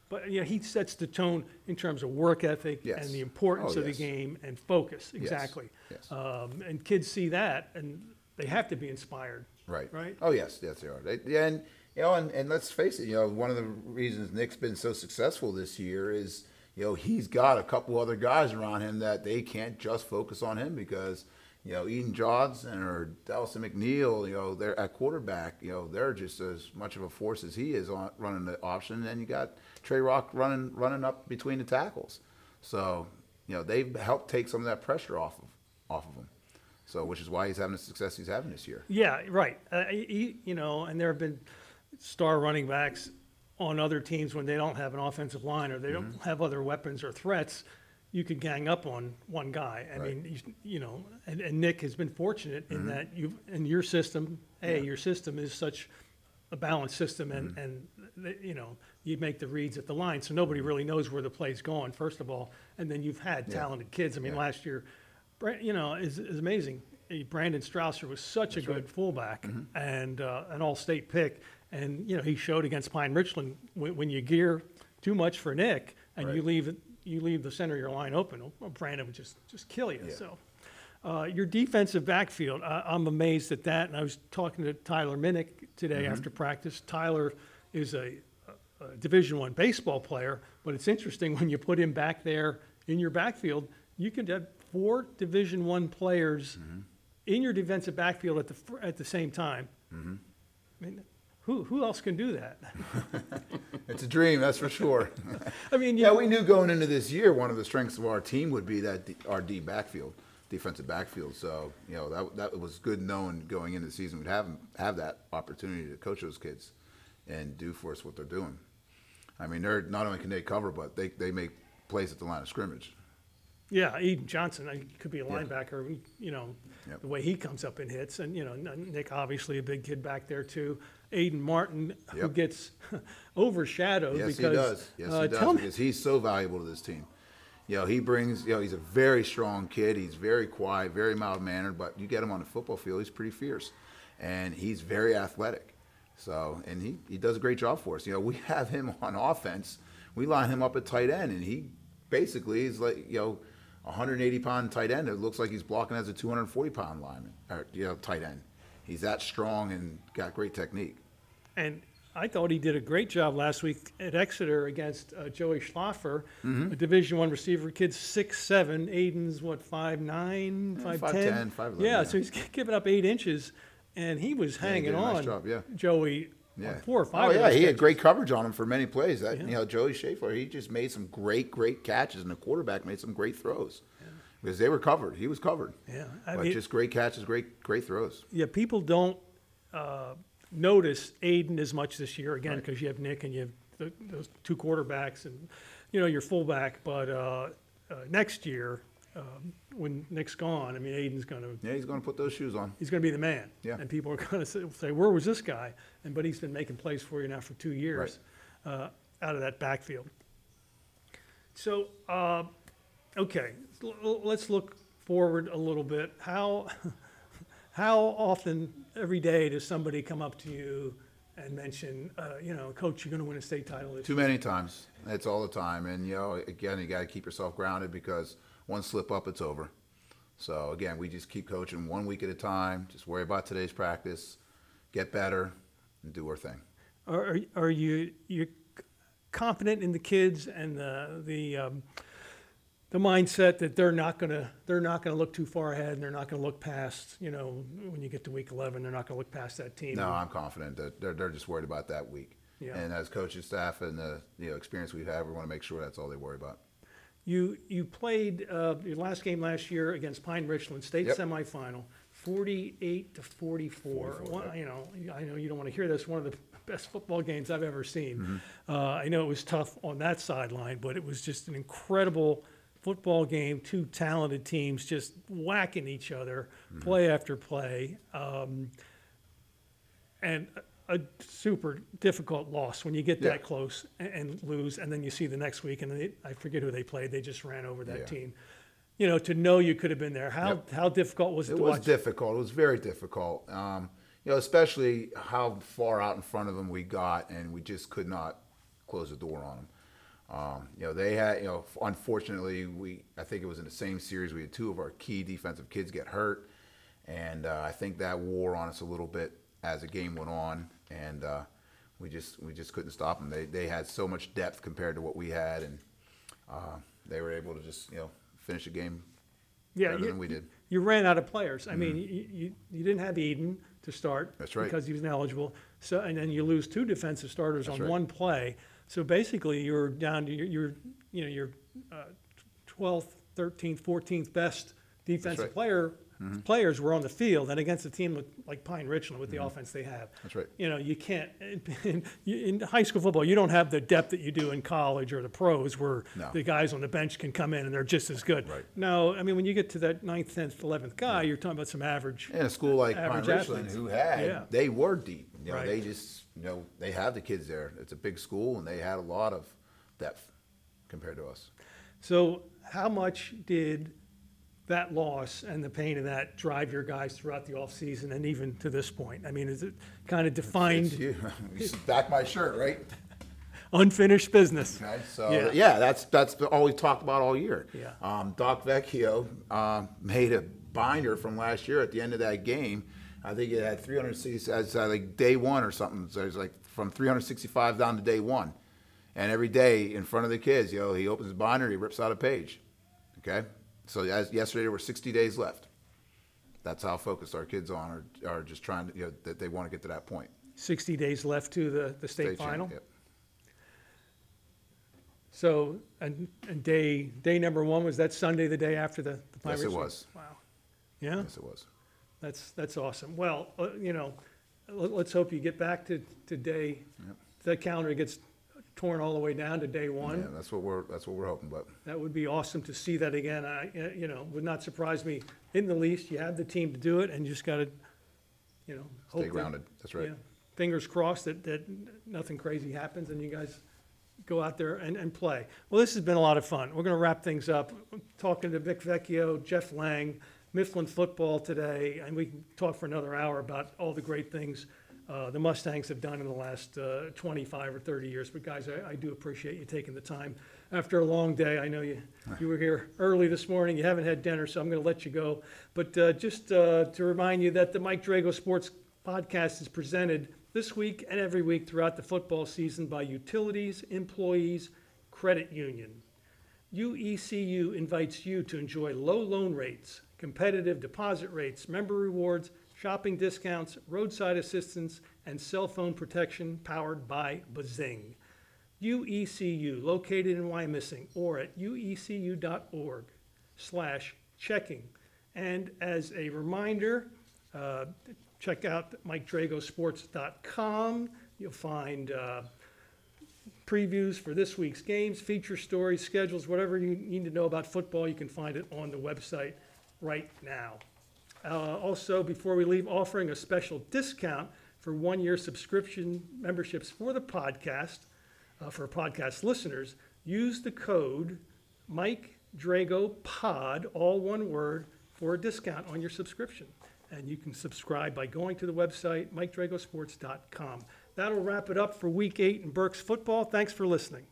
but yeah, he sets the tone in terms of work ethic Yes. and the importance Oh, of the game and focus exactly yes. Um, and kids see that and they have to be inspired Right. Right. Oh yes, yes they are. They, yeah, and you know, and, and let's face it. You know, one of the reasons Nick's been so successful this year is you know, he's got a couple other guys around him that they can't just focus on him because, you know, Eden Johnson or Dawson McNeil, you know, they're at quarterback, you know, they're just as much of a force as he is on running the option. And then you got Trey Rock running running up between the tackles. So, you know, they've helped take some of that pressure off of off of him. So, which is why he's having the success he's having this year. Yeah, right. Uh, he, you know, and there have been star running backs on other teams when they don't have an offensive line or they don't Mm-hmm. have other weapons or threats. You could gang up on one guy. I Right. mean, you, you know, and, and Nick has been fortunate Mm-hmm. in that you've, in your system. Hey, your system is such a balanced system, and Mm-hmm. and you know you make the reads at the line, so nobody really knows where the play's going. First of all, and then you've had talented kids. I mean, last year, Bra- you know, is is amazing. Eh, Brandon Strausser was such a good fullback Mm-hmm. and uh, an all-state pick, and you know he showed against Pine Richland when, when you gear too much for Nick and you Right. leave you leave the center of your line open, Brandon would just just kill you. Yeah. So. Uh, your defensive backfield, I, I'm amazed at that. And I was talking to Tyler Minnick today Mm-hmm. after practice. Tyler is a, a, Division One baseball player, but it's interesting when you put him back there in your backfield, you could have four Division One players Mm-hmm. in your defensive backfield at the at the same time. Mm-hmm. I mean, who who else can do that? It's a dream, that's for sure. I mean, Yeah, we knew going into this year one of the strengths of our team would be that our D backfield, defensive backfield. So you know that that was good knowing going into the season we'd have have that opportunity to coach those kids and do for us what they're doing. I mean, they're not only can they cover, but they they make plays at the line of scrimmage. Yeah, Eden Johnson I- could be a linebacker. You know, Yep. the way he comes up and hits, and you know Nick obviously a big kid back there too. Aiden Martin, who Yep. gets overshadowed Yes, because he does. Yes, uh, he tell does me- because he's so valuable to this team. You know, he brings. You know, he's a very strong kid. He's very quiet, very mild mannered, but you get him on the football field, he's pretty fierce, and he's very athletic. So, and he he does a great job for us. You know, we have him on offense. We line him up at tight end, and he basically is like you know. 180 pound tight end. It looks like he's blocking as a 240 pound lineman, or you know, tight end. He's that strong and got great technique. And I thought he did a great job last week at Exeter against uh, Joey Schlaffer, Mm-hmm. a Division One receiver. Kid's six seven. Aiden's what five nine, Yeah, five 5'10", ten. Yeah, yeah. so he's giving up eight inches, and he was he hanging a nice on. job, yeah. Joey, Yeah. four or five. Oh yeah, he had great coverage on him for many plays. That Yeah. you know, Joey Schlaffer, he just made some great, great catches, and the quarterback made some great throws because they were covered. He was covered. Yeah, I but mean- just great catches, great, great throws. Yeah, people don't uh, notice Aiden as much this year again Right. because you have Nick and you have the, those two quarterbacks and you know your fullback. But uh, uh, next year, um, when Nick's gone, I mean Aiden's going to Yeah, he's going to put those shoes on. he's going to be the man. Yeah. And people are going to say, where was this guy? And but he's been making plays for you now for two years uh, out of that backfield. So, uh, okay, l- l- let's look forward a little bit. How how often every day does somebody come up to you and mention, uh, you know, coach, you're going to win a state title this Too many times. It's all the time, and you know, again, you got to keep yourself grounded because one slip up, it's over. So again, we just keep coaching one week at a time. Just worry about today's practice, get better, and do our thing. Are, are- you you confident in the kids and the the um, the mindset that they're not gonna they're not gonna look too far ahead and they're not gonna look past you know when you get to week eleven they're not gonna look past that team. No, I'm confident that they're, they're just worried about that week. Yeah. And as coaching staff and the you know experience we've had, we want to make sure that's all they worry about. You you played uh, your last game last year against Pine Richland state Yep. semifinal, forty-eight to forty-four. 44, One- yep. You know, I know you don't want to hear this. One of the best football games I've ever seen. Mm-hmm. Uh, I know it was tough on that sideline, but it was just an incredible football game. Two talented teams just whacking each other, Mm-hmm. play after play. Um, and a super difficult loss when you get Yeah. that close and, and lose, and then you see the next week, and they, I forget who they played. They just ran over that Yeah. team. You know, to know you could have been there. How Yep. how difficult was it, It was watch? difficult. It was very difficult. Um, you know, especially how far out in front of them we got, and we just could not close the door on them. Um, you know, they had, you know, unfortunately, we, I think it was in the same series, we had two of our key defensive kids get hurt. And uh, I think that wore on us a little bit as the game went on. And uh, we just we just couldn't stop them. They, they had so much depth compared to what we had. And uh, they were able to just, you know, finish the game Yeah, better you- than we did. You ran out of players. I mean, you, you, you didn't have Eden to start. That's right. Because he was ineligible. So, and then you lose two defensive starters That's on right. one play. So basically, you're down to, your, your, you know, your uh, twelfth, thirteenth, fourteenth best defensive right. player, Mm-hmm. players were on the field, and against a team like- Pine Richland with the mm-hmm. offense they have. That's right. You know, you can't, in, in high school football, you don't have the depth that you do in college or the pros where No. the guys on the bench can come in and they're just as good. Right. No, I mean, when you get to that ninth, tenth, eleventh guy, you're talking about some average. And a school like Pine Richland, athletes. who had, Yeah. they were deep. You know, Right. they just, you know, they have the kids there. It's a big school, and they had a lot of depth compared to us. So how much did that loss and the pain of that drive your guys throughout the offseason and even to this point? I mean, is it kind of defined you. You back my shirt, right? unfinished business? Okay, so Yeah. yeah, that's that's all we talked about all year. Yeah. Um, Doc Vecchio um, made a binder from last year at the end of that game. I think it had 360 as uh, like day one or something. So it's like from 365 down to day one, and every day in front of the kids, you know, he opens his binder, he rips out a page. Okay, so as yesterday there were 60 days left. That's how focused our kids on are, are just trying to you know that they want to get to that point. 60 days left to the, the state final? yep. So, and, and day, day number one, was that Sunday, the day after the? the Pine Yes, it game? was. Wow. Yeah? Yes, it was. That's, that's awesome. Well, uh, you know, let, let's hope you get back to, to day, the calendar gets torn all the way down to day Yeah, one. that's what we're that's what we're hoping, but. That would be awesome to see that again. I, uh, you know, would not surprise me in the least. You have the team to do it and you just gotta, you know. hope Stay that- grounded, that's right. yeah, Fingers crossed that, that nothing crazy happens and you guys go out there and, and play. Well, this has been a lot of fun. We're gonna wrap things up, talking to Mick Vecchio, Jeff Lang, Mifflin football today, and we can talk for another hour about all the great things uh, the Mustangs have done in the last uh, 25 or 30 years. But guys, I, I do appreciate you taking the time. After a long day, I know you, you were here early this morning, you haven't had dinner, so I'm gonna let you go. But uh, just uh, to remind you that the Mike Drago Sports Podcast is presented this week and every week throughout the football season by Utilities Employees Credit Union. UECU invites you to enjoy low loan rates, competitive deposit rates, member rewards, shopping discounts, roadside assistance, and cell phone protection powered by Bazing. UECU, located in Wyomissing, or at uecu.org slash checking. And as a reminder, uh, check out MikeDragosports.com. You'll find uh, previews for this week's games, feature stories, schedules, whatever you need to know about football, you can find it on the website right now. Uh, Also, before we leave, offering a special discount for one-year subscription memberships for the podcast, uh, for podcast listeners, use the code Mike Drago Pod, all one word, for a discount on your subscription. And you can subscribe by going to the website, MikeDragosports.com. That'll wrap it up for week eight in Berks football. Thanks for listening.